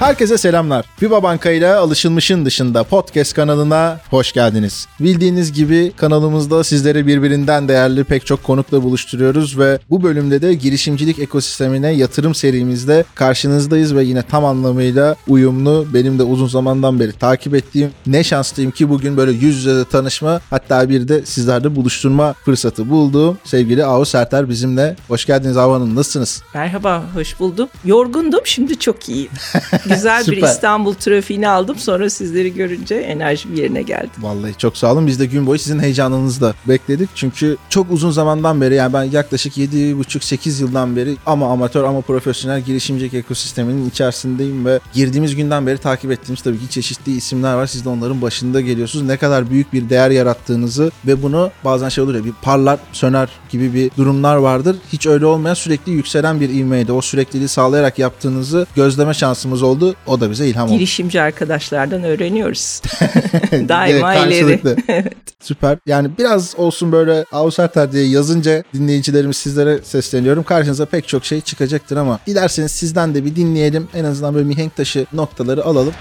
Herkese selamlar. Viva Banka ile alışılmışın dışında podcast kanalına hoş geldiniz. Bildiğiniz gibi kanalımızda sizleri birbirinden değerli pek çok konukla buluşturuyoruz ve bu bölümde de girişimcilik ekosistemine yatırım serimizde karşınızdayız ve yine tam anlamıyla uyumlu benim de uzun zamandan beri takip ettiğim ne şanslıyım ki bugün böyle yüz yüze de tanışma hatta bir de sizlerle buluşturma fırsatı bulduğum sevgili Ahu Serter bizimle. Hoş geldiniz Ahu Hanım nasılsınız? Merhaba, hoş buldum. Yorgundum, şimdi çok iyiyim. Güzel bir. İstanbul trafiğini aldım. Sonra sizleri görünce enerjim yerine geldi. Vallahi çok sağ olun. Biz de gün boyu sizin heyecanınızı da bekledik. Çünkü çok uzun zamandan beri yani ben yaklaşık 7,5-8 yıldan beri ama amatör ama profesyonel girişimcilik ekosisteminin içerisindeyim ve girdiğimiz günden beri takip ettiğimiz tabii ki çeşitli isimler var. Siz de onların başında geliyorsunuz. Ne kadar büyük bir değer yarattığınızı ve bunu bazen şey olur ya bir parlar söner gibi bir durumlar vardır. Hiç öyle olmayan sürekli yükselen bir ivmeyle o sürekliliği sağlayarak yaptığınızı gözleme şansımız oldu. O da bize ilham oldu. Girişimci arkadaşlardan öğreniyoruz. Daima Evet, ileri. Süper. Yani biraz olsun böyle Avusartar diye yazınca dinleyicilerimiz sizlere sesleniyorum. Karşınıza pek çok şey çıkacaktır ama dilerseniz sizden de bir dinleyelim. En azından böyle mihenk taşı noktaları alalım.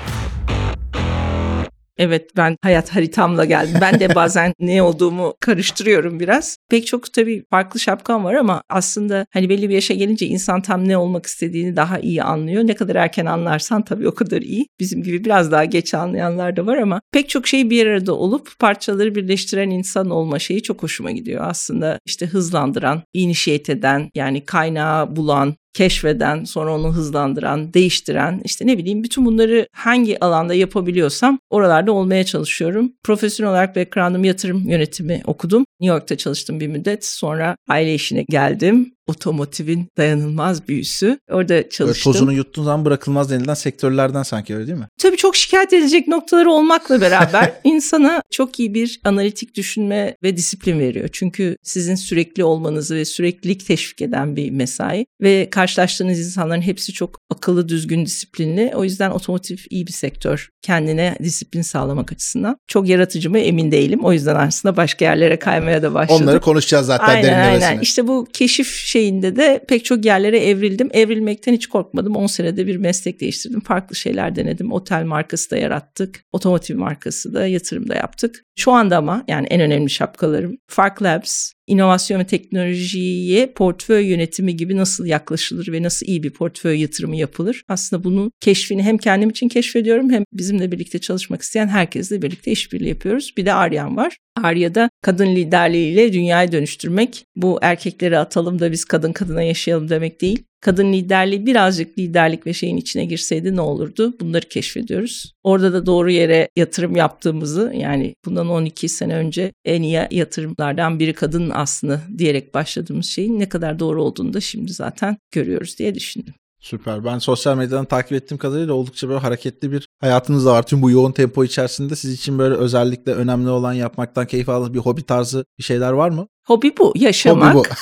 Evet ben hayat haritamla geldim. Ben de bazen ne olduğumu karıştırıyorum biraz. Pek çok tabii farklı şapkam var ama aslında hani belli bir yaşa gelince insan tam ne olmak istediğini daha iyi anlıyor. Ne kadar erken anlarsan tabii o kadar iyi. Bizim gibi biraz daha geç anlayanlar da var ama pek çok şey bir arada olup parçaları birleştiren insan olma şeyi çok hoşuma gidiyor. Aslında işte hızlandıran, inişiyet eden yani kaynağı bulan, keşfeden, sonra onu hızlandıran, değiştiren, işte ne bileyim bütün bunları hangi alanda yapabiliyorsam oralarda olmaya çalışıyorum. Profesyonel olarak background'ım yatırım yönetimi okudum. New York'ta çalıştım bir müddet. Sonra aile işine geldim. Otomotivin dayanılmaz büyüsü. Orada Böyle çalıştım. tozunu yuttuğun zaman bırakılmaz denilen sektörlerden sanki öyle değil mi? Tabii çok şikayet edilecek noktaları olmakla beraber insana çok iyi bir analitik düşünme ve disiplin veriyor. Çünkü sizin sürekli olmanızı ve süreklilik teşvik eden bir mesai ve karşılaştığınız insanların hepsi çok akıllı, düzgün, disiplinli. O yüzden otomotiv iyi bir sektör. Kendine disiplin sağlamak açısından. Çok yaratıcı mı emin değilim. O yüzden aslında başka yerlere kaymaya da başladım. Onları konuşacağız zaten Aynen derinlemesine. aynen. İşte bu keşif şeyinde de pek çok yerlere evrildim. Evrilmekten hiç korkmadım. 10 senede bir meslek değiştirdim. Farklı şeyler denedim. Otel markası da yarattık. Otomotiv markası da yatırım da yaptık. Şu anda ama yani en önemli şapkalarım Fark Labs, inovasyon ve teknolojiye portföy yönetimi gibi nasıl yaklaşılır ve nasıl iyi bir portföy yatırımı yapılır. Aslında bunun keşfini hem kendim için keşfediyorum hem bizimle birlikte çalışmak isteyen herkesle birlikte işbirliği yapıyoruz. Bir de Aryan var. Arya'da kadın liderliğiyle dünyayı dönüştürmek. Bu erkekleri atalım da biz kadın kadına yaşayalım demek değil. Kadın liderliği birazcık liderlik ve şeyin içine girseydi ne olurdu? Bunları keşfediyoruz. Orada da doğru yere yatırım yaptığımızı yani bundan 12 sene önce en iyi yatırımlardan biri kadın aslında diyerek başladığımız şeyin ne kadar doğru olduğunu da şimdi zaten görüyoruz diye düşündüm. Süper. Ben sosyal medyadan takip ettiğim kadarıyla oldukça böyle hareketli bir hayatınız da var. Tüm bu yoğun tempo içerisinde siz için böyle özellikle önemli olan yapmaktan keyif aldığınız bir hobi tarzı bir şeyler var mı? Hobi bu, yaşamak. Hobi bu.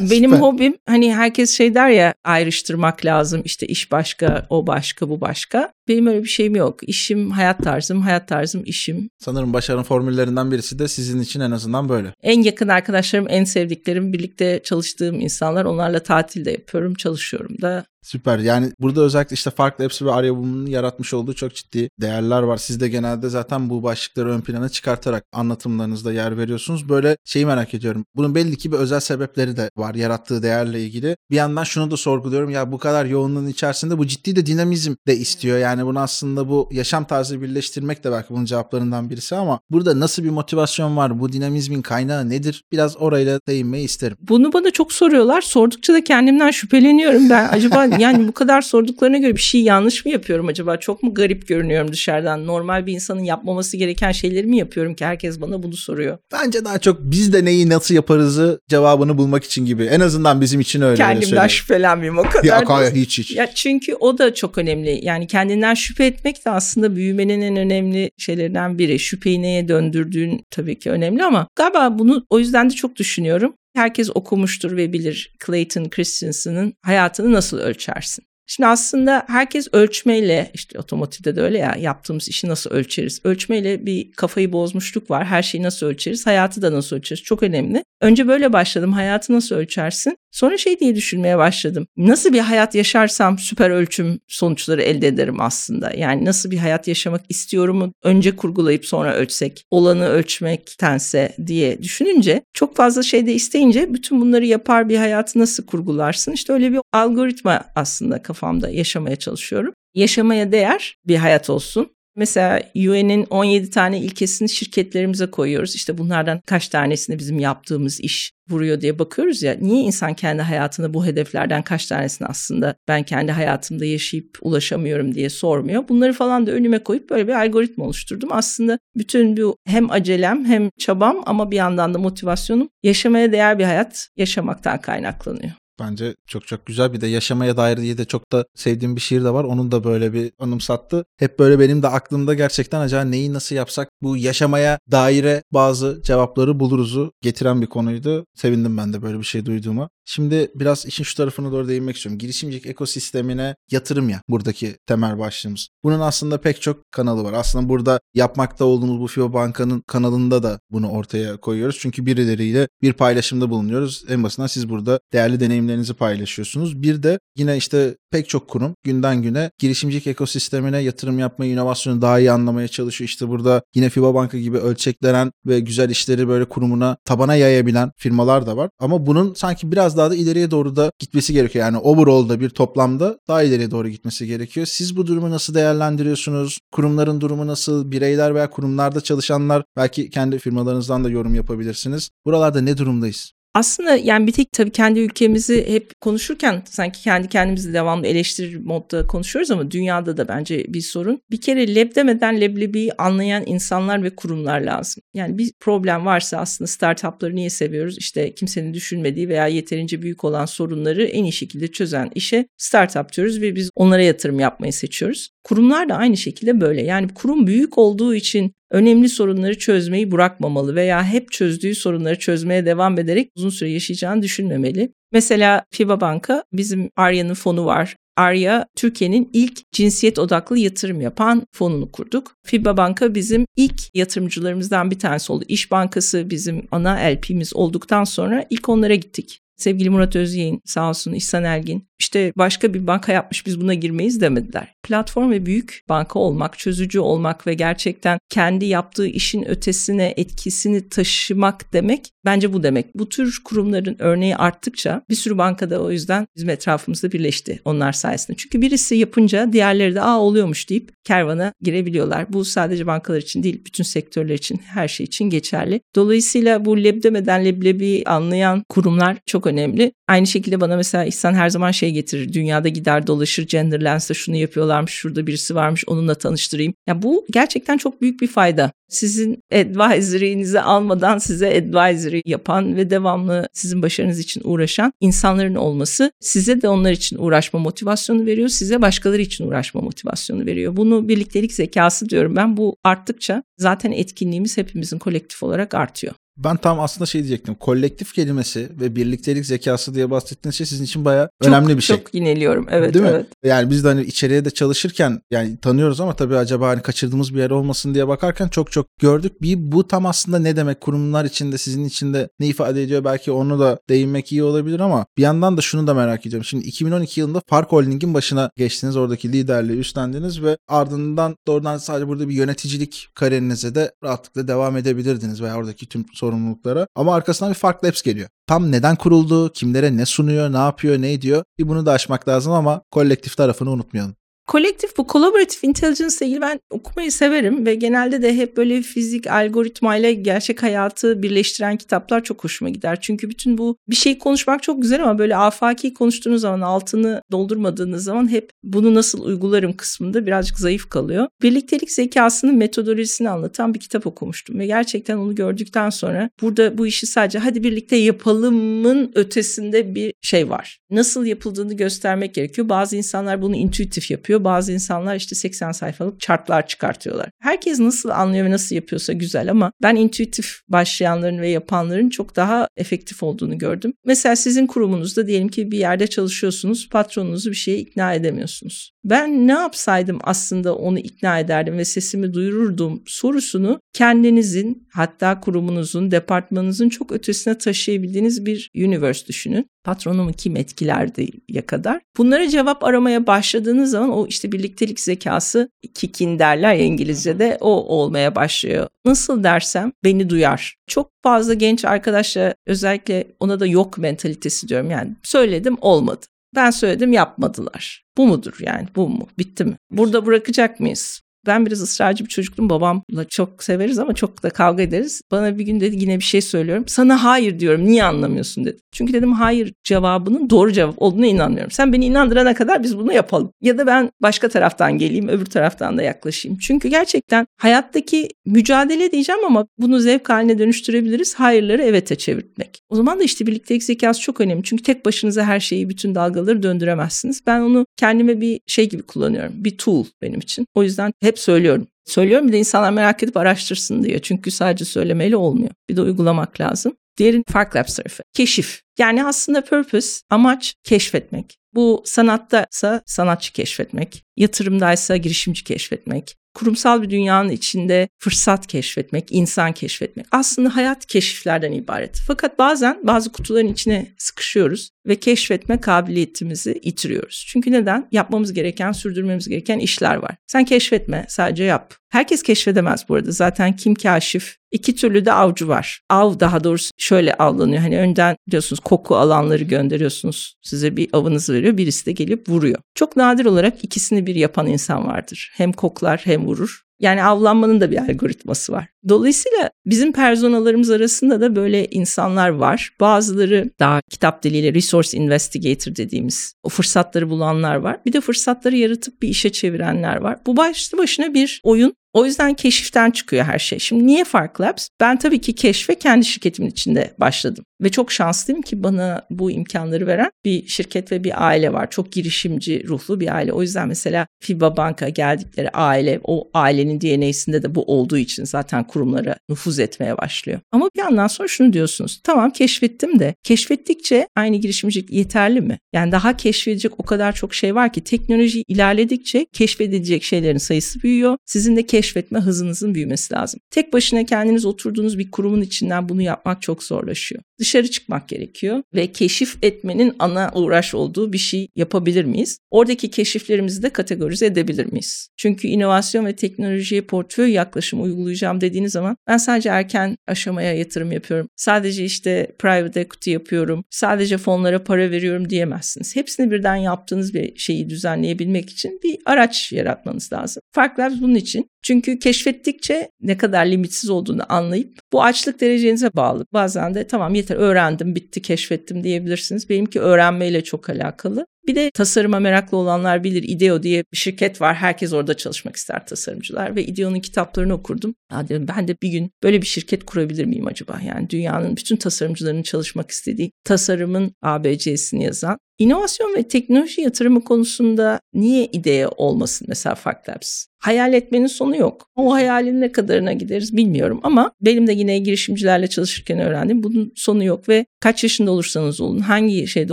Benim hobim hani herkes şey der ya ayrıştırmak lazım işte iş başka o başka bu başka. Benim öyle bir şeyim yok. İşim hayat tarzım, hayat tarzım işim. Sanırım başarının formüllerinden birisi de sizin için en azından böyle. En yakın arkadaşlarım, en sevdiklerim, birlikte çalıştığım insanlar onlarla tatil de yapıyorum, çalışıyorum da. Süper. Yani burada özellikle işte farklı hepsi ve Arya Boom'un yaratmış olduğu çok ciddi değerler var. Siz de genelde zaten bu başlıkları ön plana çıkartarak anlatımlarınızda yer veriyorsunuz. Böyle şeyi merak ediyorum. Bunun belli ki bir özel sebepleri de var yarattığı değerle ilgili. Bir yandan şunu da sorguluyorum. Ya bu kadar yoğunluğun içerisinde bu ciddi de dinamizm de istiyor. Yani bunu aslında bu yaşam tarzı birleştirmek de belki bunun cevaplarından birisi ama burada nasıl bir motivasyon var? Bu dinamizmin kaynağı nedir? Biraz orayla değinmeyi isterim. Bunu bana çok soruyorlar. Sordukça da kendimden şüpheleniyorum ben. Acaba yani bu kadar sorduklarına göre bir şey yanlış mı yapıyorum acaba? Çok mu garip görünüyorum dışarıdan? Normal bir insanın yapmaması gereken şeyleri mi yapıyorum ki herkes bana bunu soruyor? Bence daha çok biz de neyi nasıl yaparızı cevabını bulmak için gibi. En azından bizim için öyle. öyle Kendimden söyleyeyim. şüphelenmeyeyim o kadar. Ya hayır, hiç hiç. Ya çünkü o da çok önemli. Yani kendinden şüphe etmek de aslında büyümenin en önemli şeylerinden biri. Şüpheyi neye döndürdüğün tabii ki önemli ama galiba bunu o yüzden de çok düşünüyorum. Herkes okumuştur ve bilir Clayton Christensen'ın hayatını nasıl ölçersin? Şimdi aslında herkes ölçmeyle işte otomotivde de öyle ya yaptığımız işi nasıl ölçeriz? Ölçmeyle bir kafayı bozmuşluk var. Her şeyi nasıl ölçeriz? Hayatı da nasıl ölçeriz? Çok önemli. Önce böyle başladım. Hayatı nasıl ölçersin? Sonra şey diye düşünmeye başladım. Nasıl bir hayat yaşarsam süper ölçüm sonuçları elde ederim aslında. Yani nasıl bir hayat yaşamak istiyorumu önce kurgulayıp sonra ölçsek, olanı ölçmektense diye düşününce çok fazla şey de isteyince bütün bunları yapar bir hayatı nasıl kurgularsın? İşte öyle bir algoritma aslında kafamda yaşamaya çalışıyorum. Yaşamaya değer bir hayat olsun. Mesela UN'in 17 tane ilkesini şirketlerimize koyuyoruz. İşte bunlardan kaç tanesini bizim yaptığımız iş vuruyor diye bakıyoruz ya. Niye insan kendi hayatında bu hedeflerden kaç tanesini aslında ben kendi hayatımda yaşayıp ulaşamıyorum diye sormuyor. Bunları falan da önüme koyup böyle bir algoritma oluşturdum. Aslında bütün bu hem acelem hem çabam ama bir yandan da motivasyonum yaşamaya değer bir hayat yaşamaktan kaynaklanıyor. Bence çok çok güzel. Bir de yaşamaya dair diye de çok da sevdiğim bir şiir de var. Onun da böyle bir anımsattı. Hep böyle benim de aklımda gerçekten acaba neyi nasıl yapsak bu yaşamaya daire bazı cevapları buluruzu getiren bir konuydu. Sevindim ben de böyle bir şey duyduğuma. Şimdi biraz işin şu tarafına doğru değinmek istiyorum. Girişimcilik ekosistemine yatırım ya buradaki temel başlığımız. Bunun aslında pek çok kanalı var. Aslında burada yapmakta olduğumuz bu FIBA Banka'nın kanalında da bunu ortaya koyuyoruz. Çünkü birileriyle bir paylaşımda bulunuyoruz. En basından siz burada değerli deneyimlerinizi paylaşıyorsunuz. Bir de yine işte pek çok kurum günden güne girişimcilik ekosistemine yatırım yapmayı, inovasyonu daha iyi anlamaya çalışıyor. İşte burada yine FIBA Banka gibi ölçeklenen ve güzel işleri böyle kurumuna, tabana yayabilen firmalar da var. Ama bunun sanki biraz daha da ileriye doğru da gitmesi gerekiyor. Yani overall'da bir toplamda daha ileriye doğru gitmesi gerekiyor. Siz bu durumu nasıl değerlendiriyorsunuz? Kurumların durumu nasıl? Bireyler veya kurumlarda çalışanlar belki kendi firmalarınızdan da yorum yapabilirsiniz. Buralarda ne durumdayız? Aslında yani bir tek tabii kendi ülkemizi hep konuşurken sanki kendi kendimizi devamlı eleştirir modda konuşuyoruz ama dünyada da bence bir sorun. Bir kere leb demeden leblebiyi anlayan insanlar ve kurumlar lazım. Yani bir problem varsa aslında startupları niye seviyoruz? İşte kimsenin düşünmediği veya yeterince büyük olan sorunları en iyi şekilde çözen işe startup diyoruz ve biz onlara yatırım yapmayı seçiyoruz. Kurumlar da aynı şekilde böyle. Yani kurum büyük olduğu için önemli sorunları çözmeyi bırakmamalı veya hep çözdüğü sorunları çözmeye devam ederek uzun süre yaşayacağını düşünmemeli. Mesela FIBA Banka bizim Arya'nın fonu var. Arya Türkiye'nin ilk cinsiyet odaklı yatırım yapan fonunu kurduk. FIBA Banka bizim ilk yatırımcılarımızdan bir tanesi oldu. İş Bankası bizim ana LP'miz olduktan sonra ilk onlara gittik. Sevgili Murat Özyeğin sağ olsun İhsan Elgin işte başka bir banka yapmış biz buna girmeyiz demediler. Platform ve büyük banka olmak, çözücü olmak ve gerçekten kendi yaptığı işin ötesine etkisini taşımak demek bence bu demek. Bu tür kurumların örneği arttıkça bir sürü bankada o yüzden bizim etrafımızda birleşti onlar sayesinde. Çünkü birisi yapınca diğerleri de aa oluyormuş deyip kervana girebiliyorlar. Bu sadece bankalar için değil bütün sektörler için her şey için geçerli. Dolayısıyla bu leb demeden leblebi anlayan kurumlar çok önemli. Aynı şekilde bana mesela İhsan her zaman şey getirir. Dünyada gider dolaşır Genderlands'ta şunu yapıyorlarmış, şurada birisi varmış onunla tanıştırayım. Ya bu gerçekten çok büyük bir fayda. Sizin advisory'nizi almadan size advisory yapan ve devamlı sizin başarınız için uğraşan insanların olması size de onlar için uğraşma motivasyonu veriyor. Size başkaları için uğraşma motivasyonu veriyor. Bunu birliktelik zekası diyorum ben. Bu arttıkça zaten etkinliğimiz hepimizin kolektif olarak artıyor. Ben tam aslında şey diyecektim. Kolektif kelimesi ve birliktelik zekası diye bahsettiğiniz şey sizin için bayağı çok, önemli bir şey. Çok yineliyorum. Evet, Değil evet. mi? Yani biz de hani içeriye de çalışırken yani tanıyoruz ama tabii acaba hani kaçırdığımız bir yer olmasın diye bakarken çok çok gördük. Bir bu tam aslında ne demek kurumlar içinde sizin içinde ne ifade ediyor belki onu da değinmek iyi olabilir ama bir yandan da şunu da merak ediyorum. Şimdi 2012 yılında Fark Holding'in başına geçtiniz. Oradaki liderliği üstlendiniz ve ardından doğrudan sadece burada bir yöneticilik kariyerinize de rahatlıkla devam edebilirdiniz veya oradaki tüm sorumluluklara. Ama arkasından bir Fark Labs geliyor. Tam neden kuruldu, kimlere ne sunuyor, ne yapıyor, ne ediyor bir bunu da aşmak lazım ama kolektif tarafını unutmayalım. Kolektif bu collaborative intelligence ile ilgili ben okumayı severim ve genelde de hep böyle fizik algoritmayla gerçek hayatı birleştiren kitaplar çok hoşuma gider. Çünkü bütün bu bir şey konuşmak çok güzel ama böyle afaki konuştuğunuz zaman altını doldurmadığınız zaman hep bunu nasıl uygularım kısmında birazcık zayıf kalıyor. Birliktelik zekasının metodolojisini anlatan bir kitap okumuştum ve gerçekten onu gördükten sonra burada bu işi sadece hadi birlikte yapalımın ötesinde bir şey var. Nasıl yapıldığını göstermek gerekiyor. Bazı insanlar bunu intuitif yapıyor geliyor. Bazı insanlar işte 80 sayfalık chartlar çıkartıyorlar. Herkes nasıl anlıyor ve nasıl yapıyorsa güzel ama ben intuitif başlayanların ve yapanların çok daha efektif olduğunu gördüm. Mesela sizin kurumunuzda diyelim ki bir yerde çalışıyorsunuz, patronunuzu bir şeye ikna edemiyorsunuz. Ben ne yapsaydım aslında onu ikna ederdim ve sesimi duyururdum sorusunu kendinizin hatta kurumunuzun, departmanınızın çok ötesine taşıyabildiğiniz bir universe düşünün. Patronumu kim etkilerdi ya kadar. Bunlara cevap aramaya başladığınız zaman o işte birliktelik zekası kikin derler ya İngilizce'de o olmaya başlıyor. Nasıl dersem beni duyar. Çok fazla genç arkadaşla özellikle ona da yok mentalitesi diyorum. Yani söyledim olmadı. Ben söyledim yapmadılar. Bu mudur yani bu mu? Bitti mi? Burada bırakacak mıyız? Ben biraz ısrarcı bir çocuktum. Babamla çok severiz ama çok da kavga ederiz. Bana bir gün dedi yine bir şey söylüyorum. Sana hayır diyorum. Niye anlamıyorsun dedi. Çünkü dedim hayır cevabının doğru cevap olduğuna inanmıyorum. Sen beni inandırana kadar biz bunu yapalım. Ya da ben başka taraftan geleyim, öbür taraftan da yaklaşayım. Çünkü gerçekten hayattaki mücadele diyeceğim ama bunu zevk haline dönüştürebiliriz. Hayırları evete çevirmek. O zaman da işte birliktelik zekası çok önemli. Çünkü tek başınıza her şeyi, bütün dalgaları döndüremezsiniz. Ben onu kendime bir şey gibi kullanıyorum. Bir tool benim için. O yüzden hep söylüyorum. Söylüyorum bir de insanlar merak edip araştırsın diye. Çünkü sadece söylemeyle olmuyor. Bir de uygulamak lazım. Diğerin Fark Labs tarafı. Keşif. Yani aslında purpose, amaç keşfetmek. Bu sanattaysa sanatçı keşfetmek, yatırımdaysa girişimci keşfetmek, kurumsal bir dünyanın içinde fırsat keşfetmek, insan keşfetmek. Aslında hayat keşiflerden ibaret. Fakat bazen bazı kutuların içine sıkışıyoruz ve keşfetme kabiliyetimizi yitiriyoruz. Çünkü neden? Yapmamız gereken, sürdürmemiz gereken işler var. Sen keşfetme, sadece yap. Herkes keşfedemez bu arada. Zaten kim kaşif? İki türlü de avcı var. Av daha doğrusu şöyle avlanıyor. Hani önden biliyorsunuz koku alanları gönderiyorsunuz. Size bir avınız veriyor. Birisi de gelip vuruyor. Çok nadir olarak ikisini bir yapan insan vardır. Hem koklar hem vurur. Yani avlanmanın da bir algoritması var. Dolayısıyla bizim personalarımız arasında da böyle insanlar var. Bazıları daha kitap diliyle resource investigator dediğimiz o fırsatları bulanlar var. Bir de fırsatları yaratıp bir işe çevirenler var. Bu başlı başına bir oyun. O yüzden keşiften çıkıyor her şey. Şimdi niye Fark Labs? Ben tabii ki keşfe kendi şirketimin içinde başladım. Ve çok şanslıyım ki bana bu imkanları veren bir şirket ve bir aile var. Çok girişimci ruhlu bir aile. O yüzden mesela FIBA Banka geldikleri aile, o ailenin DNA'sinde de bu olduğu için zaten kurumlara nüfuz etmeye başlıyor. Ama bir yandan sonra şunu diyorsunuz. Tamam keşfettim de keşfettikçe aynı girişimcilik yeterli mi? Yani daha keşfedecek o kadar çok şey var ki teknoloji ilerledikçe keşfedilecek şeylerin sayısı büyüyor. Sizin de keşfetme hızınızın büyümesi lazım. Tek başına kendiniz oturduğunuz bir kurumun içinden bunu yapmak çok zorlaşıyor. Dışarı çıkmak gerekiyor ve keşif etmenin ana uğraş olduğu bir şey yapabilir miyiz? Oradaki keşiflerimizi de kategorize edebilir miyiz? Çünkü inovasyon ve teknolojiye portföy yaklaşım uygulayacağım dediğiniz zaman ben sadece erken aşamaya yatırım yapıyorum. Sadece işte private equity yapıyorum. Sadece fonlara para veriyorum diyemezsiniz. Hepsini birden yaptığınız bir şeyi düzenleyebilmek için bir araç yaratmanız lazım. Fark bunun için. Çünkü keşfettikçe ne kadar limitsiz olduğunu anlayıp bu açlık derecenize bağlı. Bazen de tamam yeter öğrendim bitti keşfettim diyebilirsiniz. Benimki öğrenmeyle çok alakalı. Bir de tasarıma meraklı olanlar bilir IDEO diye bir şirket var. Herkes orada çalışmak ister tasarımcılar ve IDEO'nun kitaplarını okurdum. Ya dedim ben de bir gün böyle bir şirket kurabilir miyim acaba? Yani dünyanın bütün tasarımcılarının çalışmak istediği tasarımın ABC'sini yazan. İnovasyon ve teknoloji yatırımı konusunda niye IDEO olmasın mesela Fark Labs? Hayal etmenin sonu yok. O hayalin ne kadarına gideriz bilmiyorum ama benim de yine girişimcilerle çalışırken öğrendim. Bunun sonu yok ve kaç yaşında olursanız olun, hangi şeyde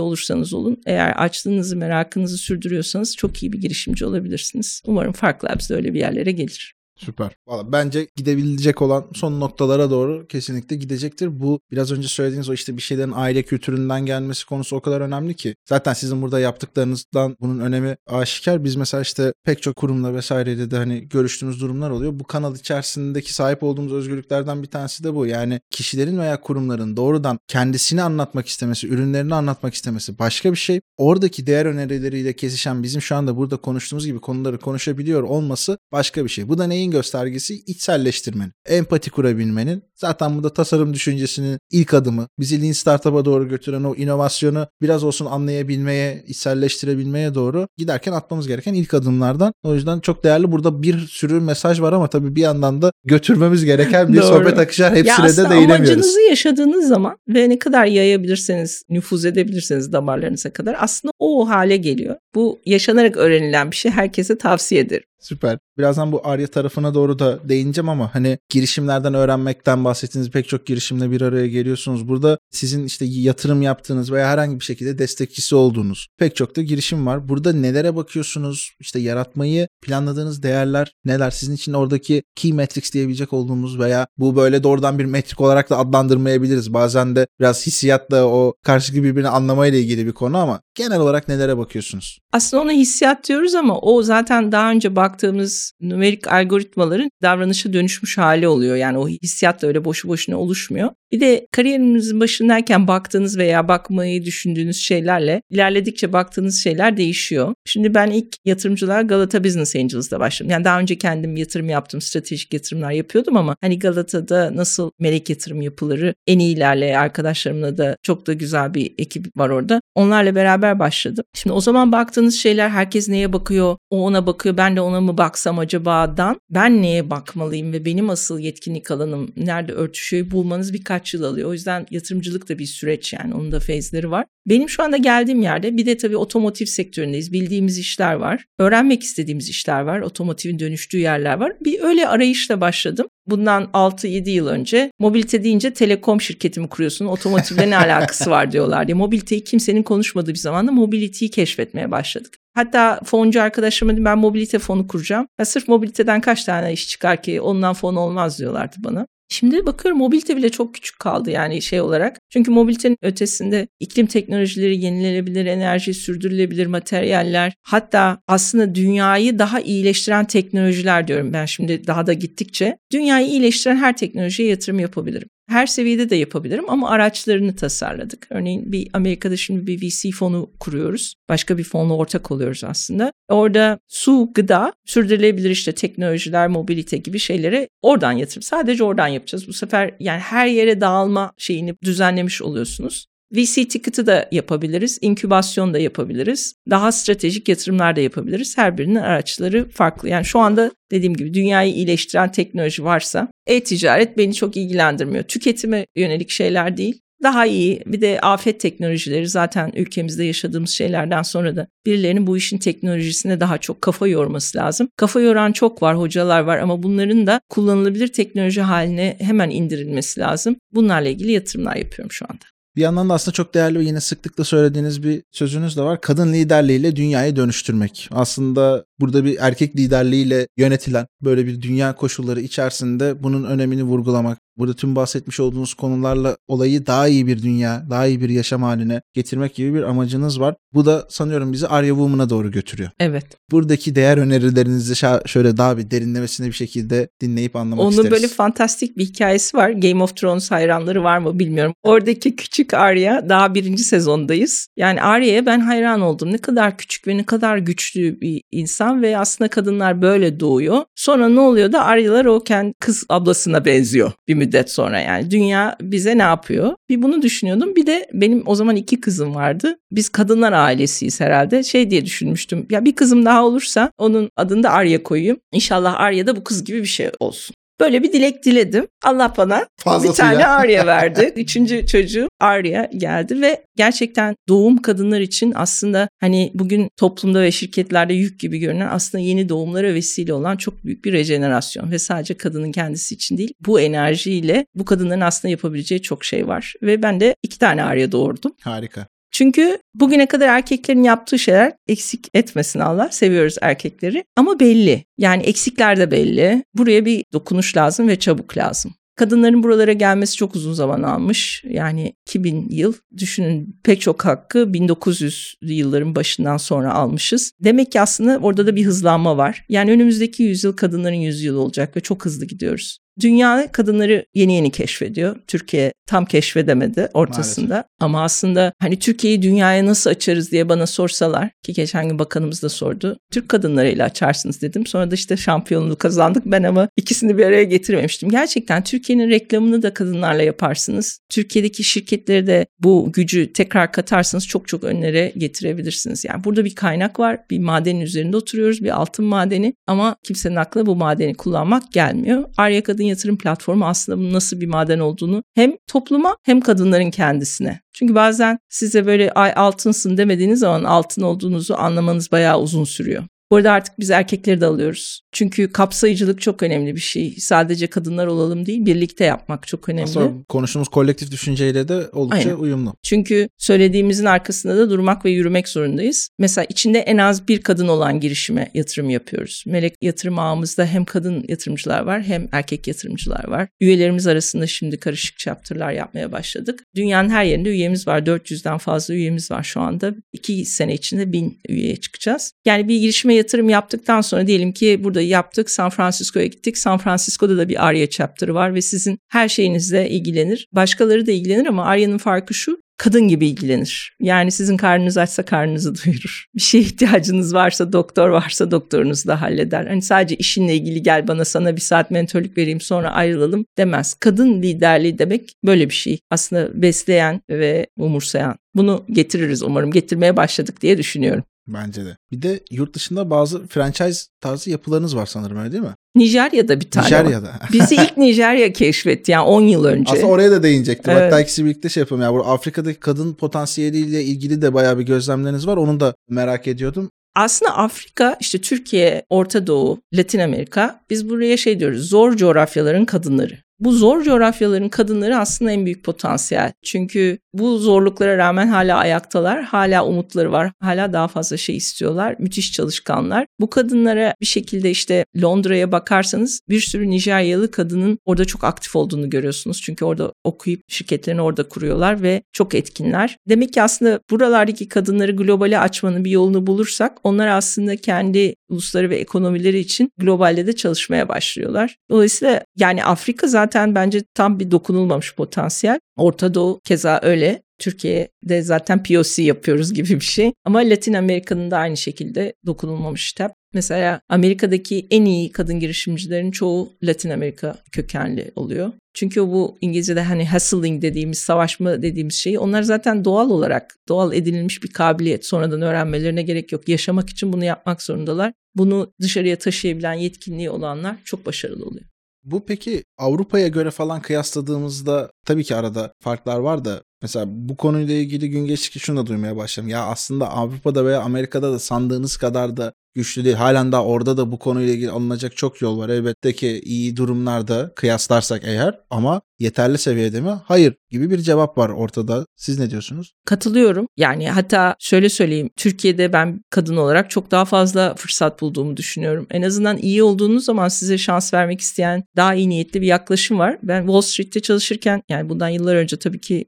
olursanız olun eğer açlığınızı, merakınızı sürdürüyorsanız çok iyi bir girişimci olabilirsiniz. Umarım Fark Labs de öyle bir yerlere gelir. Süper. Valla bence gidebilecek olan son noktalara doğru kesinlikle gidecektir. Bu biraz önce söylediğiniz o işte bir şeylerin aile kültüründen gelmesi konusu o kadar önemli ki. Zaten sizin burada yaptıklarınızdan bunun önemi aşikar. Biz mesela işte pek çok kurumla vesairede de hani görüştüğümüz durumlar oluyor. Bu kanal içerisindeki sahip olduğumuz özgürlüklerden bir tanesi de bu. Yani kişilerin veya kurumların doğrudan kendisini anlatmak istemesi, ürünlerini anlatmak istemesi başka bir şey. Oradaki değer önerileriyle kesişen bizim şu anda burada konuştuğumuz gibi konuları konuşabiliyor olması başka bir şey. Bu da neyin göstergesi? İçselleştirmenin, empati kurabilmenin. Zaten bu da tasarım düşüncesinin ilk adımı. Bizi Lean Startup'a doğru götüren o inovasyonu biraz olsun anlayabilmeye, içselleştirebilmeye doğru giderken atmamız gereken ilk adımlardan. O yüzden çok değerli. Burada bir sürü mesaj var ama tabii bir yandan da götürmemiz gereken bir sohbet akışar. Hepsine ya de değinemiyoruz. amacınızı yaşadığınız zaman ve ne kadar yayabilirseniz, nüfuz edebilirseniz damarlarınıza kadar aslında o hale geliyor. Bu yaşanarak öğrenilen bir şey. Herkese tavsiye ederim. Süper. Birazdan bu Arya tarafına doğru da değineceğim ama hani girişimlerden öğrenmekten bahsettiğiniz pek çok girişimle bir araya geliyorsunuz. Burada sizin işte yatırım yaptığınız veya herhangi bir şekilde destekçisi olduğunuz pek çok da girişim var. Burada nelere bakıyorsunuz? İşte yaratmayı planladığınız değerler neler? Sizin için oradaki key metrics diyebilecek olduğumuz veya bu böyle doğrudan bir metrik olarak da adlandırmayabiliriz. Bazen de biraz hissiyatla o karşılıklı birbirini anlamayla ilgili bir konu ama genel olarak nelere bakıyorsunuz? Aslında ona hissiyat diyoruz ama o zaten daha önce baktığımız numerik algoritmaların davranışa dönüşmüş hali oluyor. Yani o hissiyat da öyle boşu boşuna oluşmuyor. Bir de kariyerinizin başındayken baktığınız veya bakmayı düşündüğünüz şeylerle ilerledikçe baktığınız şeyler değişiyor. Şimdi ben ilk yatırımcılar Galata Business Angels'da başladım. Yani daha önce kendim yatırım yaptım, stratejik yatırımlar yapıyordum ama hani Galata'da nasıl melek yatırım yapılırı en iyilerle arkadaşlarımla da çok da güzel bir ekip var orada. Onlarla beraber başladım. Şimdi o zaman baktığınız şeyler herkes neye bakıyor, o ona bakıyor, ben de ona mı baksam acaba'dan ben neye bakmalıyım ve benim asıl yetkinlik alanım nerede örtüşüyor bulmanız birkaç yıl alıyor. O yüzden yatırımcılık da bir süreç yani onun da fezleri var. Benim şu anda geldiğim yerde bir de tabii otomotiv sektöründeyiz. Bildiğimiz işler var. Öğrenmek istediğimiz işler var. Otomotivin dönüştüğü yerler var. Bir öyle arayışla başladım. Bundan 6-7 yıl önce mobilite deyince telekom şirketi mi kuruyorsun? Otomotivle ne alakası var diyorlar diye. Mobiliteyi kimsenin konuşmadığı bir zamanda mobility'yi keşfetmeye başladık. Hatta foncu arkadaşıma dedim ben mobilite fonu kuracağım. Ya sırf mobiliteden kaç tane iş çıkar ki ondan fon olmaz diyorlardı bana. Şimdi bakıyorum mobilite bile çok küçük kaldı yani şey olarak. Çünkü mobilitenin ötesinde iklim teknolojileri, yenilenebilir enerji, sürdürülebilir materyaller, hatta aslında dünyayı daha iyileştiren teknolojiler diyorum ben şimdi daha da gittikçe. Dünyayı iyileştiren her teknolojiye yatırım yapabilirim. Her seviyede de yapabilirim ama araçlarını tasarladık. Örneğin bir Amerika'da şimdi bir VC fonu kuruyoruz. Başka bir fonla ortak oluyoruz aslında. Orada su, gıda, sürdürülebilir işte teknolojiler, mobilite gibi şeylere oradan yatırım. Sadece oradan yapacağız. Bu sefer yani her yere dağılma şeyini düzenlemiş oluyorsunuz. VC ticket'ı da yapabiliriz, inkübasyon da yapabiliriz, daha stratejik yatırımlar da yapabiliriz. Her birinin araçları farklı. Yani şu anda dediğim gibi dünyayı iyileştiren teknoloji varsa e-ticaret beni çok ilgilendirmiyor. Tüketime yönelik şeyler değil. Daha iyi bir de afet teknolojileri zaten ülkemizde yaşadığımız şeylerden sonra da birilerinin bu işin teknolojisine daha çok kafa yorması lazım. Kafa yoran çok var, hocalar var ama bunların da kullanılabilir teknoloji haline hemen indirilmesi lazım. Bunlarla ilgili yatırımlar yapıyorum şu anda. Bir yandan da aslında çok değerli ve yine sıklıkla söylediğiniz bir sözünüz de var. Kadın liderliğiyle dünyayı dönüştürmek. Aslında burada bir erkek liderliğiyle yönetilen böyle bir dünya koşulları içerisinde bunun önemini vurgulamak. Burada tüm bahsetmiş olduğunuz konularla olayı daha iyi bir dünya, daha iyi bir yaşam haline getirmek gibi bir amacınız var. Bu da sanıyorum bizi Arya Woman'a doğru götürüyor. Evet. Buradaki değer önerilerinizi şöyle daha bir derinlemesine bir şekilde dinleyip anlamak Onun isteriz. Onun böyle fantastik bir hikayesi var. Game of Thrones hayranları var mı bilmiyorum. Oradaki küçük Arya daha birinci sezondayız. Yani Arya'ya ben hayran oldum. Ne kadar küçük ve ne kadar güçlü bir insan ve aslında kadınlar böyle doğuyor. Sonra ne oluyor da Arya'lar o kendi kız ablasına benziyor bir müddet sonra yani. Dünya bize ne yapıyor? Bir bunu düşünüyordum. Bir de benim o zaman iki kızım vardı. Biz kadınlar ailesiyiz herhalde. Şey diye düşünmüştüm. Ya bir kızım daha olursa onun adını da Arya koyayım. İnşallah Arya da bu kız gibi bir şey olsun. Böyle bir dilek diledim. Allah bana Fazlasıyla. bir tane Arya verdi. Üçüncü çocuğu Arya geldi ve gerçekten doğum kadınlar için aslında hani bugün toplumda ve şirketlerde yük gibi görünen aslında yeni doğumlara vesile olan çok büyük bir rejenerasyon ve sadece kadının kendisi için değil bu enerjiyle bu kadınların aslında yapabileceği çok şey var ve ben de iki tane Arya doğurdum. Harika. Çünkü bugüne kadar erkeklerin yaptığı şeyler eksik etmesin Allah. Seviyoruz erkekleri ama belli. Yani eksikler de belli. Buraya bir dokunuş lazım ve çabuk lazım. Kadınların buralara gelmesi çok uzun zaman almış. Yani 2000 yıl düşünün pek çok hakkı 1900 yılların başından sonra almışız. Demek ki aslında orada da bir hızlanma var. Yani önümüzdeki yüzyıl kadınların yüzyılı olacak ve çok hızlı gidiyoruz. Dünya kadınları yeni yeni keşfediyor. Türkiye tam keşfedemedi ortasında. Maalesef. Ama aslında hani Türkiye'yi dünyaya nasıl açarız diye bana sorsalar ki geçen gün bakanımız da sordu. Türk kadınlarıyla açarsınız dedim. Sonra da işte şampiyonluğu kazandık. Ben ama ikisini bir araya getirmemiştim. Gerçekten Türkiye'nin reklamını da kadınlarla yaparsınız. Türkiye'deki şirketleri de bu gücü tekrar katarsanız çok çok önlere getirebilirsiniz. Yani burada bir kaynak var. Bir madenin üzerinde oturuyoruz. Bir altın madeni ama kimsenin aklına bu madeni kullanmak gelmiyor. Arya Kadın kadın yatırım platformu aslında bunun nasıl bir maden olduğunu hem topluma hem kadınların kendisine. Çünkü bazen size böyle ay altınsın demediğiniz zaman altın olduğunuzu anlamanız bayağı uzun sürüyor. Bu arada artık biz erkekleri de alıyoruz. Çünkü kapsayıcılık çok önemli bir şey. Sadece kadınlar olalım değil, birlikte yapmak çok önemli. Aslında konuştuğumuz kolektif düşünceyle de oldukça Aynen. uyumlu. Çünkü söylediğimizin arkasında da durmak ve yürümek zorundayız. Mesela içinde en az bir kadın olan girişime yatırım yapıyoruz. Melek yatırım ağımızda hem kadın yatırımcılar var hem erkek yatırımcılar var. Üyelerimiz arasında şimdi karışık chapter'lar yapmaya başladık. Dünyanın her yerinde üyemiz var. 400'den fazla üyemiz var şu anda. 2 sene içinde 1000 üyeye çıkacağız. Yani bir girişime yatırım yaptıktan sonra diyelim ki burada yaptık San Francisco'ya gittik. San Francisco'da da bir Arya chapter'ı var ve sizin her şeyinizle ilgilenir. Başkaları da ilgilenir ama Arya'nın farkı şu kadın gibi ilgilenir. Yani sizin karnınız açsa karnınızı doyurur. Bir şeye ihtiyacınız varsa doktor varsa doktorunuz da halleder. Hani sadece işinle ilgili gel bana sana bir saat mentörlük vereyim sonra ayrılalım demez. Kadın liderliği demek böyle bir şey. Aslında besleyen ve umursayan. Bunu getiririz umarım. Getirmeye başladık diye düşünüyorum. Bence de. Bir de yurt dışında bazı franchise tarzı yapılarınız var sanırım öyle değil mi? Nijerya'da bir tane var. Nijerya'da. Bizi ilk Nijerya keşfetti yani 10 yıl önce. Aslında oraya da değinecektim. Evet. Hatta ikisi birlikte şey yapalım. Yani bu Afrika'daki kadın potansiyeliyle ilgili de bayağı bir gözlemleriniz var. Onu da merak ediyordum. Aslında Afrika, işte Türkiye, Orta Doğu, Latin Amerika biz buraya şey diyoruz zor coğrafyaların kadınları. Bu zor coğrafyaların kadınları aslında en büyük potansiyel. Çünkü bu zorluklara rağmen hala ayaktalar, hala umutları var, hala daha fazla şey istiyorlar. Müthiş çalışkanlar. Bu kadınlara bir şekilde işte Londra'ya bakarsanız bir sürü Nijeryalı kadının orada çok aktif olduğunu görüyorsunuz. Çünkü orada okuyup şirketlerini orada kuruyorlar ve çok etkinler. Demek ki aslında buralardaki kadınları globale açmanın bir yolunu bulursak onlar aslında kendi ulusları ve ekonomileri için globalde de çalışmaya başlıyorlar. Dolayısıyla yani Afrika zaten bence tam bir dokunulmamış potansiyel. Orta Doğu keza öyle. Türkiye'de zaten POC yapıyoruz gibi bir şey. Ama Latin Amerika'nın da aynı şekilde dokunulmamış tap. Mesela Amerika'daki en iyi kadın girişimcilerin çoğu Latin Amerika kökenli oluyor. Çünkü bu İngilizce'de hani hustling dediğimiz, savaşma dediğimiz şey onlar zaten doğal olarak doğal edinilmiş bir kabiliyet. Sonradan öğrenmelerine gerek yok. Yaşamak için bunu yapmak zorundalar. Bunu dışarıya taşıyabilen yetkinliği olanlar çok başarılı oluyor. Bu peki Avrupa'ya göre falan kıyasladığımızda tabii ki arada farklar var da mesela bu konuyla ilgili gün geçtikçe şunu da duymaya başladım. Ya aslında Avrupa'da veya Amerika'da da sandığınız kadar da güçlü değil. Halen daha orada da bu konuyla ilgili alınacak çok yol var. Elbette ki iyi durumlarda kıyaslarsak eğer ama yeterli seviyede mi? Hayır gibi bir cevap var ortada. Siz ne diyorsunuz? Katılıyorum. Yani hatta şöyle söyleyeyim. Türkiye'de ben kadın olarak çok daha fazla fırsat bulduğumu düşünüyorum. En azından iyi olduğunuz zaman size şans vermek isteyen daha iyi niyetli bir yaklaşım var. Ben Wall Street'te çalışırken yani bundan yıllar önce tabii ki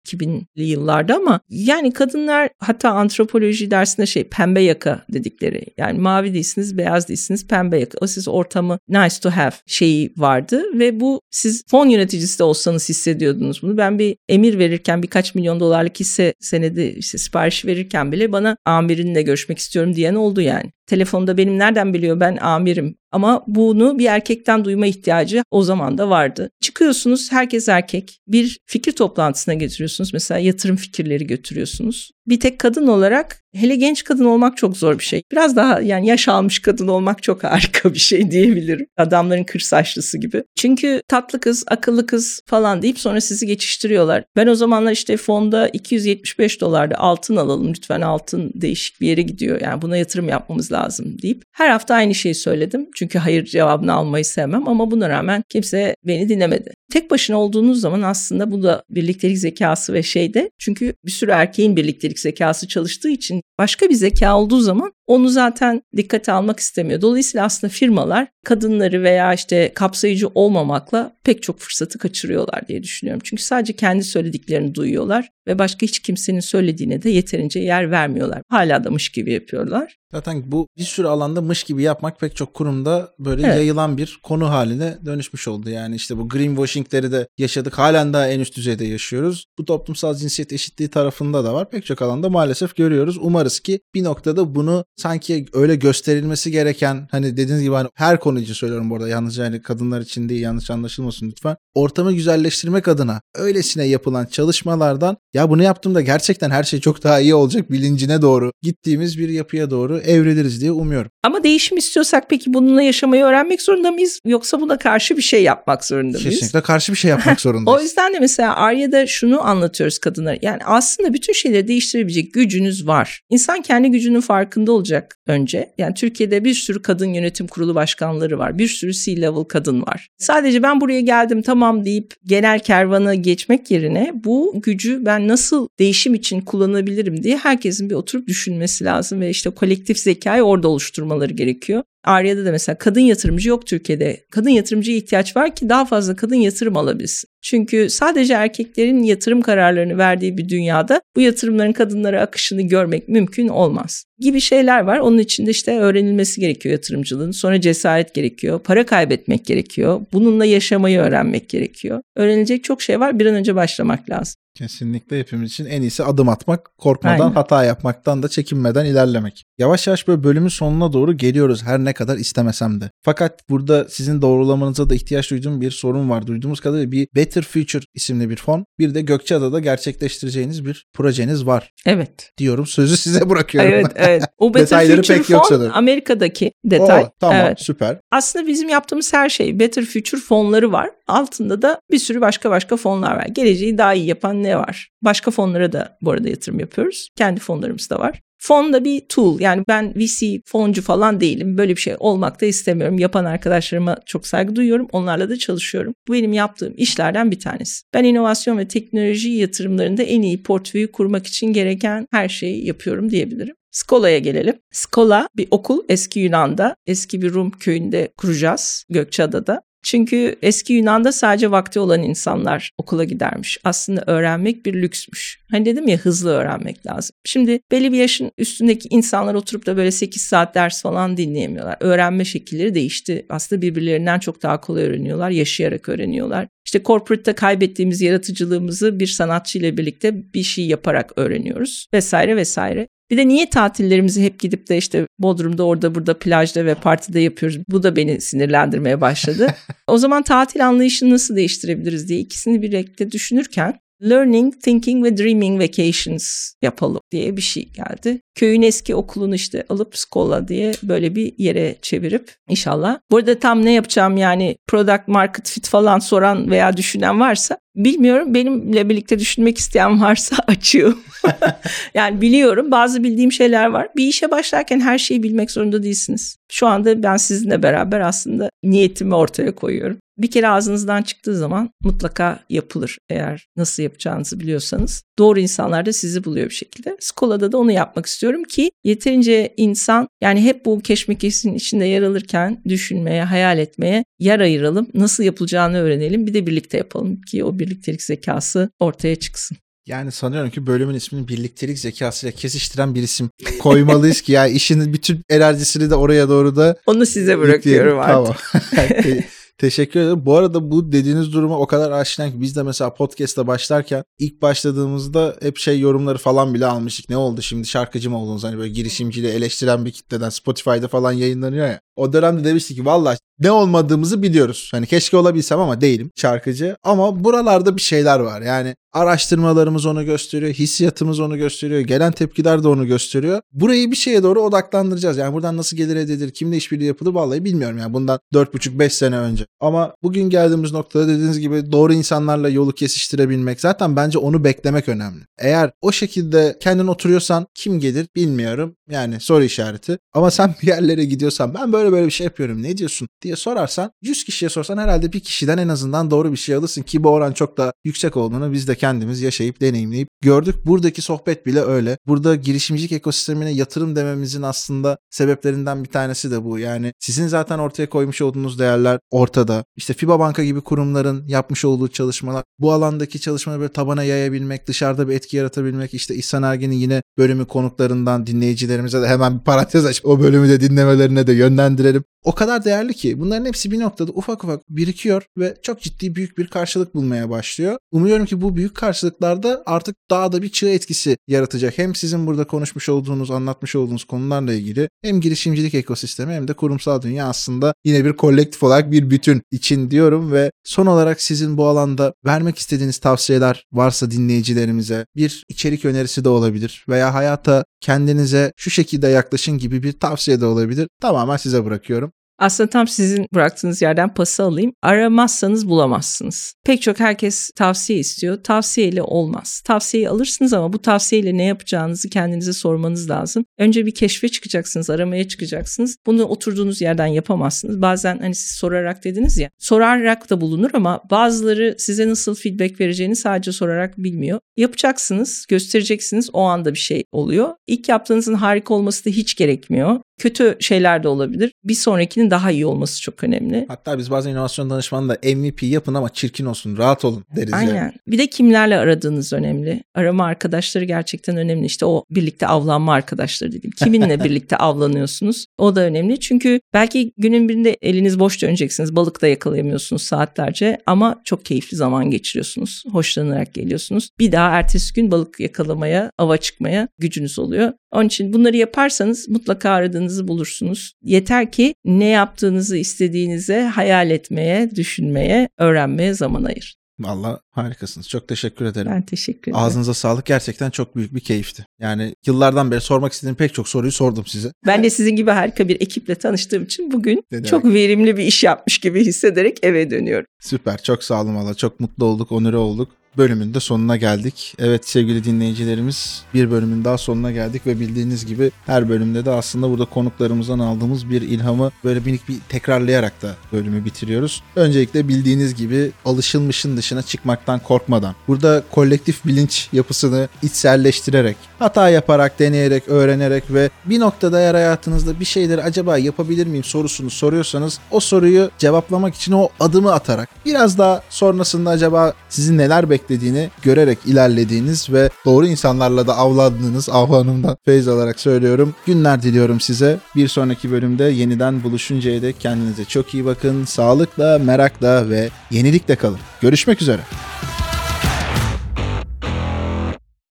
2000'li yıllarda ama yani kadınlar hatta antropoloji dersinde şey pembe yaka dedikleri. Yani mavi değilsiniz, beyaz değilsiniz, pembe yaka. O siz ortamı nice to have şeyi vardı ve bu siz fon yöneticisi de olsanız hissediyordunuz bunu. Ben bir emir verirken birkaç milyon dolarlık hisse senedi işte sipariş verirken bile bana amirinle görüşmek istiyorum diyen oldu yani. Telefonda benim nereden biliyor ben amirim ama bunu bir erkekten duyma ihtiyacı o zaman da vardı. Çıkıyorsunuz herkes erkek bir fikir toplantısına getiriyorsunuz mesela yatırım fikirleri götürüyorsunuz. Bir tek kadın olarak hele genç kadın olmak çok zor bir şey. Biraz daha yani yaş almış kadın olmak çok harika bir şey diyebilirim. Adamların kır saçlısı gibi. Çünkü tatlı kız, akıllı kız falan deyip sonra sizi geçiştiriyorlar. Ben o zamanlar işte fonda 275 dolarda altın alalım lütfen altın değişik bir yere gidiyor. Yani buna yatırım yapmamız lazım deyip her hafta aynı şeyi söyledim. Çünkü hayır cevabını almayı sevmem ama buna rağmen kimse beni dinlemedi. Tek başına olduğunuz zaman aslında bu da birliktelik zekası ve şeyde. Çünkü bir sürü erkeğin birliktelik zekası çalıştığı için başka bir zeka olduğu zaman onu zaten dikkate almak istemiyor. Dolayısıyla aslında firmalar kadınları veya işte kapsayıcı olmamakla pek çok fırsatı kaçırıyorlar diye düşünüyorum. Çünkü sadece kendi söylediklerini duyuyorlar ve başka hiç kimsenin söylediğine de yeterince yer vermiyorlar. Hala da mış gibi yapıyorlar. Zaten bu bir sürü alanda mış gibi yapmak pek çok kurumda böyle Evet. yayılan bir konu haline dönüşmüş oldu. Yani işte bu greenwashingleri de yaşadık. Halen daha en üst düzeyde yaşıyoruz. Bu toplumsal cinsiyet eşitliği tarafında da var. Pek çok alanda maalesef görüyoruz. Umarız ki bir noktada bunu sanki öyle gösterilmesi gereken hani dediğiniz gibi hani her konu için söylüyorum burada yalnızca hani kadınlar için değil yanlış anlaşılmasın lütfen. Ortamı güzelleştirmek adına öylesine yapılan çalışmalardan ya bunu yaptığımda gerçekten her şey çok daha iyi olacak bilincine doğru gittiğimiz bir yapıya doğru evriliriz diye umuyorum. Ama değişim istiyorsak peki bununla yaşamayı öğrenmek zorunda mıyız? Yoksa buna karşı bir şey yapmak zorunda mıyız? Kesinlikle karşı bir şey yapmak zorundayız. o yüzden de mesela Arya'da şunu anlatıyoruz kadınlara. Yani aslında bütün şeyleri değiştirebilecek gücünüz var. İnsan kendi gücünün farkında olacak önce. Yani Türkiye'de bir sürü kadın yönetim kurulu başkanları var. Bir sürü C-level kadın var. Sadece ben buraya geldim tamam deyip genel kervana geçmek yerine bu gücü ben nasıl değişim için kullanabilirim diye herkesin bir oturup düşünmesi lazım ve işte kolektif zekayı orada oluşturmaları gerekiyor. Arya'da da mesela kadın yatırımcı yok Türkiye'de. Kadın yatırımcıya ihtiyaç var ki daha fazla kadın yatırım alabilsin. Çünkü sadece erkeklerin yatırım kararlarını verdiği bir dünyada bu yatırımların kadınlara akışını görmek mümkün olmaz. Gibi şeyler var. Onun için de işte öğrenilmesi gerekiyor yatırımcılığın. Sonra cesaret gerekiyor. Para kaybetmek gerekiyor. Bununla yaşamayı öğrenmek gerekiyor. Öğrenilecek çok şey var. Bir an önce başlamak lazım. Kesinlikle hepimiz için en iyisi adım atmak, korkmadan, Aynen. hata yapmaktan da çekinmeden ilerlemek. Yavaş yavaş böyle bölümün sonuna doğru geliyoruz her ne kadar istemesem de. Fakat burada sizin doğrulamanıza da ihtiyaç duyduğum bir sorun var. Duyduğumuz kadarıyla bir Better Future isimli bir fon, bir de Gökçeada'da gerçekleştireceğiniz bir projeniz var Evet. diyorum. Sözü size bırakıyorum. Evet, evet. O Better Detayları Future pek yok Fon sanırım. Amerika'daki detay. Oo, tamam Evet. süper. Aslında bizim yaptığımız her şey Better Future fonları var. Altında da bir sürü başka başka fonlar var. Geleceği daha iyi yapan ne var? Başka fonlara da bu arada yatırım yapıyoruz. Kendi fonlarımız da var. Fon da bir tool. Yani ben VC foncu falan değilim. Böyle bir şey olmak da istemiyorum. Yapan arkadaşlarıma çok saygı duyuyorum. Onlarla da çalışıyorum. Bu benim yaptığım işlerden bir tanesi. Ben inovasyon ve teknoloji yatırımlarında en iyi portföyü kurmak için gereken her şeyi yapıyorum diyebilirim. Skola'ya gelelim. Skola bir okul eski Yunan'da, eski bir Rum köyünde kuracağız Gökçeada'da. Çünkü eski Yunan'da sadece vakti olan insanlar okula gidermiş. Aslında öğrenmek bir lüksmüş. Hani dedim ya hızlı öğrenmek lazım. Şimdi belli bir yaşın üstündeki insanlar oturup da böyle 8 saat ders falan dinleyemiyorlar. Öğrenme şekilleri değişti. Aslında birbirlerinden çok daha kolay öğreniyorlar. Yaşayarak öğreniyorlar. İşte corporate'ta kaybettiğimiz yaratıcılığımızı bir sanatçı ile birlikte bir şey yaparak öğreniyoruz vesaire vesaire. Bir de niye tatillerimizi hep gidip de işte Bodrum'da orada burada plajda ve partide yapıyoruz? Bu da beni sinirlendirmeye başladı. o zaman tatil anlayışını nasıl değiştirebiliriz diye ikisini birlikte düşünürken Learning, Thinking ve Dreaming Vacations yapalım diye bir şey geldi. Köyün eski okulunu işte alıp Skola diye böyle bir yere çevirip inşallah. Burada tam ne yapacağım yani product market fit falan soran veya düşünen varsa bilmiyorum. Benimle birlikte düşünmek isteyen varsa açığım. yani biliyorum bazı bildiğim şeyler var. Bir işe başlarken her şeyi bilmek zorunda değilsiniz. Şu anda ben sizinle beraber aslında niyetimi ortaya koyuyorum. Bir kere ağzınızdan çıktığı zaman mutlaka yapılır eğer nasıl yapacağınızı biliyorsanız. Doğru insanlar da sizi buluyor bir şekilde. Skola'da da onu yapmak istiyorum ki yeterince insan yani hep bu keşmekeşin içinde yer alırken düşünmeye, hayal etmeye yer ayıralım. Nasıl yapılacağını öğrenelim bir de birlikte yapalım ki o birliktelik zekası ortaya çıksın. Yani sanıyorum ki bölümün ismini birliktelik zekasıyla kesiştiren bir isim koymalıyız ki ya işin bütün enerjisini de oraya doğru da Onu size bırakıyorum artık. Tamam. Te- Teşekkür ederim. Bu arada bu dediğiniz duruma o kadar aşina ki biz de mesela podcast'a başlarken ilk başladığımızda hep şey yorumları falan bile almıştık. Ne oldu şimdi şarkıcı mı oldunuz? Hani böyle girişimciyle eleştiren bir kitleden Spotify'da falan yayınlanıyor ya. O dönemde demiştik ki valla ne olmadığımızı biliyoruz. Hani keşke olabilsem ama değilim şarkıcı. Ama buralarda bir şeyler var. Yani araştırmalarımız onu gösteriyor. Hissiyatımız onu gösteriyor. Gelen tepkiler de onu gösteriyor. Burayı bir şeye doğru odaklandıracağız. Yani buradan nasıl gelir elde edilir, kimle işbirliği yapılır vallahi bilmiyorum. Yani bundan 4,5-5 sene önce. Ama bugün geldiğimiz noktada dediğiniz gibi doğru insanlarla yolu kesiştirebilmek. Zaten bence onu beklemek önemli. Eğer o şekilde kendin oturuyorsan kim gelir bilmiyorum. Yani soru işareti. Ama sen bir yerlere gidiyorsan ben böyle böyle bir şey yapıyorum ne diyorsun diye sorarsan 100 kişiye sorsan herhalde bir kişiden en azından doğru bir şey alırsın ki bu oran çok da yüksek olduğunu biz de kendimiz yaşayıp deneyimleyip gördük. Buradaki sohbet bile öyle. Burada girişimcilik ekosistemine yatırım dememizin aslında sebeplerinden bir tanesi de bu. Yani sizin zaten ortaya koymuş olduğunuz değerler ortada. İşte FIBA Banka gibi kurumların yapmış olduğu çalışmalar, bu alandaki çalışmaları böyle tabana yayabilmek, dışarıda bir etki yaratabilmek, işte İhsan Ergen'in yine bölümü konuklarından dinleyicilerimize de hemen bir parantez açıp o bölümü de dinlemelerine de yönlendirelim. O kadar değerli ki bunların hepsi bir noktada ufak ufak birikiyor ve çok ciddi büyük bir karşılık bulmaya başlıyor. Umuyorum ki bu büyük karşılıklarda artık daha da bir çığ etkisi yaratacak. Hem sizin burada konuşmuş olduğunuz, anlatmış olduğunuz konularla ilgili hem girişimcilik ekosistemi hem de kurumsal dünya aslında yine bir kolektif olarak bir bütün için diyorum ve son olarak sizin bu alanda vermek istediğiniz tavsiyeler varsa dinleyicilerimize bir içerik önerisi de olabilir veya hayata kendinize şu şekilde yaklaşın gibi bir tavsiye de olabilir. Tamamen size bırakıyorum. Aslında tam sizin bıraktığınız yerden pası alayım. Aramazsanız bulamazsınız. Pek çok herkes tavsiye istiyor. Tavsiyeyle olmaz. Tavsiyeyi alırsınız ama bu tavsiyeyle ne yapacağınızı kendinize sormanız lazım. Önce bir keşfe çıkacaksınız, aramaya çıkacaksınız. Bunu oturduğunuz yerden yapamazsınız. Bazen hani siz sorarak dediniz ya, sorarak da bulunur ama bazıları size nasıl feedback vereceğini sadece sorarak bilmiyor. Yapacaksınız, göstereceksiniz. O anda bir şey oluyor. İlk yaptığınızın harika olması da hiç gerekmiyor. Kötü şeyler de olabilir. Bir sonrakinin daha iyi olması çok önemli. Hatta biz bazen inovasyon danışmanında MVP yapın ama çirkin olsun, rahat olun deriz Aynen. yani. Bir de kimlerle aradığınız önemli. Arama arkadaşları gerçekten önemli. İşte o birlikte avlanma arkadaşları dedim. Kiminle birlikte avlanıyorsunuz? O da önemli. Çünkü belki günün birinde eliniz boş döneceksiniz. Balık da yakalayamıyorsunuz saatlerce ama çok keyifli zaman geçiriyorsunuz. Hoşlanarak geliyorsunuz. Bir daha ertesi gün balık yakalamaya, ava çıkmaya gücünüz oluyor. Onun için bunları yaparsanız mutlaka aradığınızı bulursunuz. Yeter ki ne yaptığınızı istediğinize hayal etmeye, düşünmeye, öğrenmeye zaman ayır. Valla harikasınız. Çok teşekkür ederim. Ben teşekkür ederim. Ağzınıza sağlık. Gerçekten çok büyük bir keyifti. Yani yıllardan beri sormak istediğim pek çok soruyu sordum size. Ben de sizin gibi harika bir ekiple tanıştığım için bugün Ne demek? çok verimli bir iş yapmış gibi hissederek eve dönüyorum. Süper. Çok sağ olun valla. Çok mutlu olduk, onure olduk. Bölümün de sonuna geldik. Evet sevgili dinleyicilerimiz bir bölümün daha sonuna geldik ve bildiğiniz gibi her bölümde de aslında burada konuklarımızdan aldığımız bir ilhamı böyle minik bir tekrarlayarak da bölümü bitiriyoruz. Öncelikle bildiğiniz gibi alışılmışın dışına çıkmaktan korkmadan burada kolektif bilinç yapısını içselleştirerek hata yaparak, deneyerek, öğrenerek ve bir noktada eğer hayatınızda bir şeyleri acaba yapabilir miyim sorusunu soruyorsanız o soruyu cevaplamak için o adımı atarak biraz daha sonrasında acaba sizi neler beklediğini görerek ilerlediğiniz ve doğru insanlarla da avlandığınız avlanımdan feyz alarak söylüyorum. Günler diliyorum size. Bir sonraki bölümde yeniden buluşuncaya dek kendinize çok iyi bakın. Sağlıkla, merakla ve yenilikle kalın. Görüşmek üzere.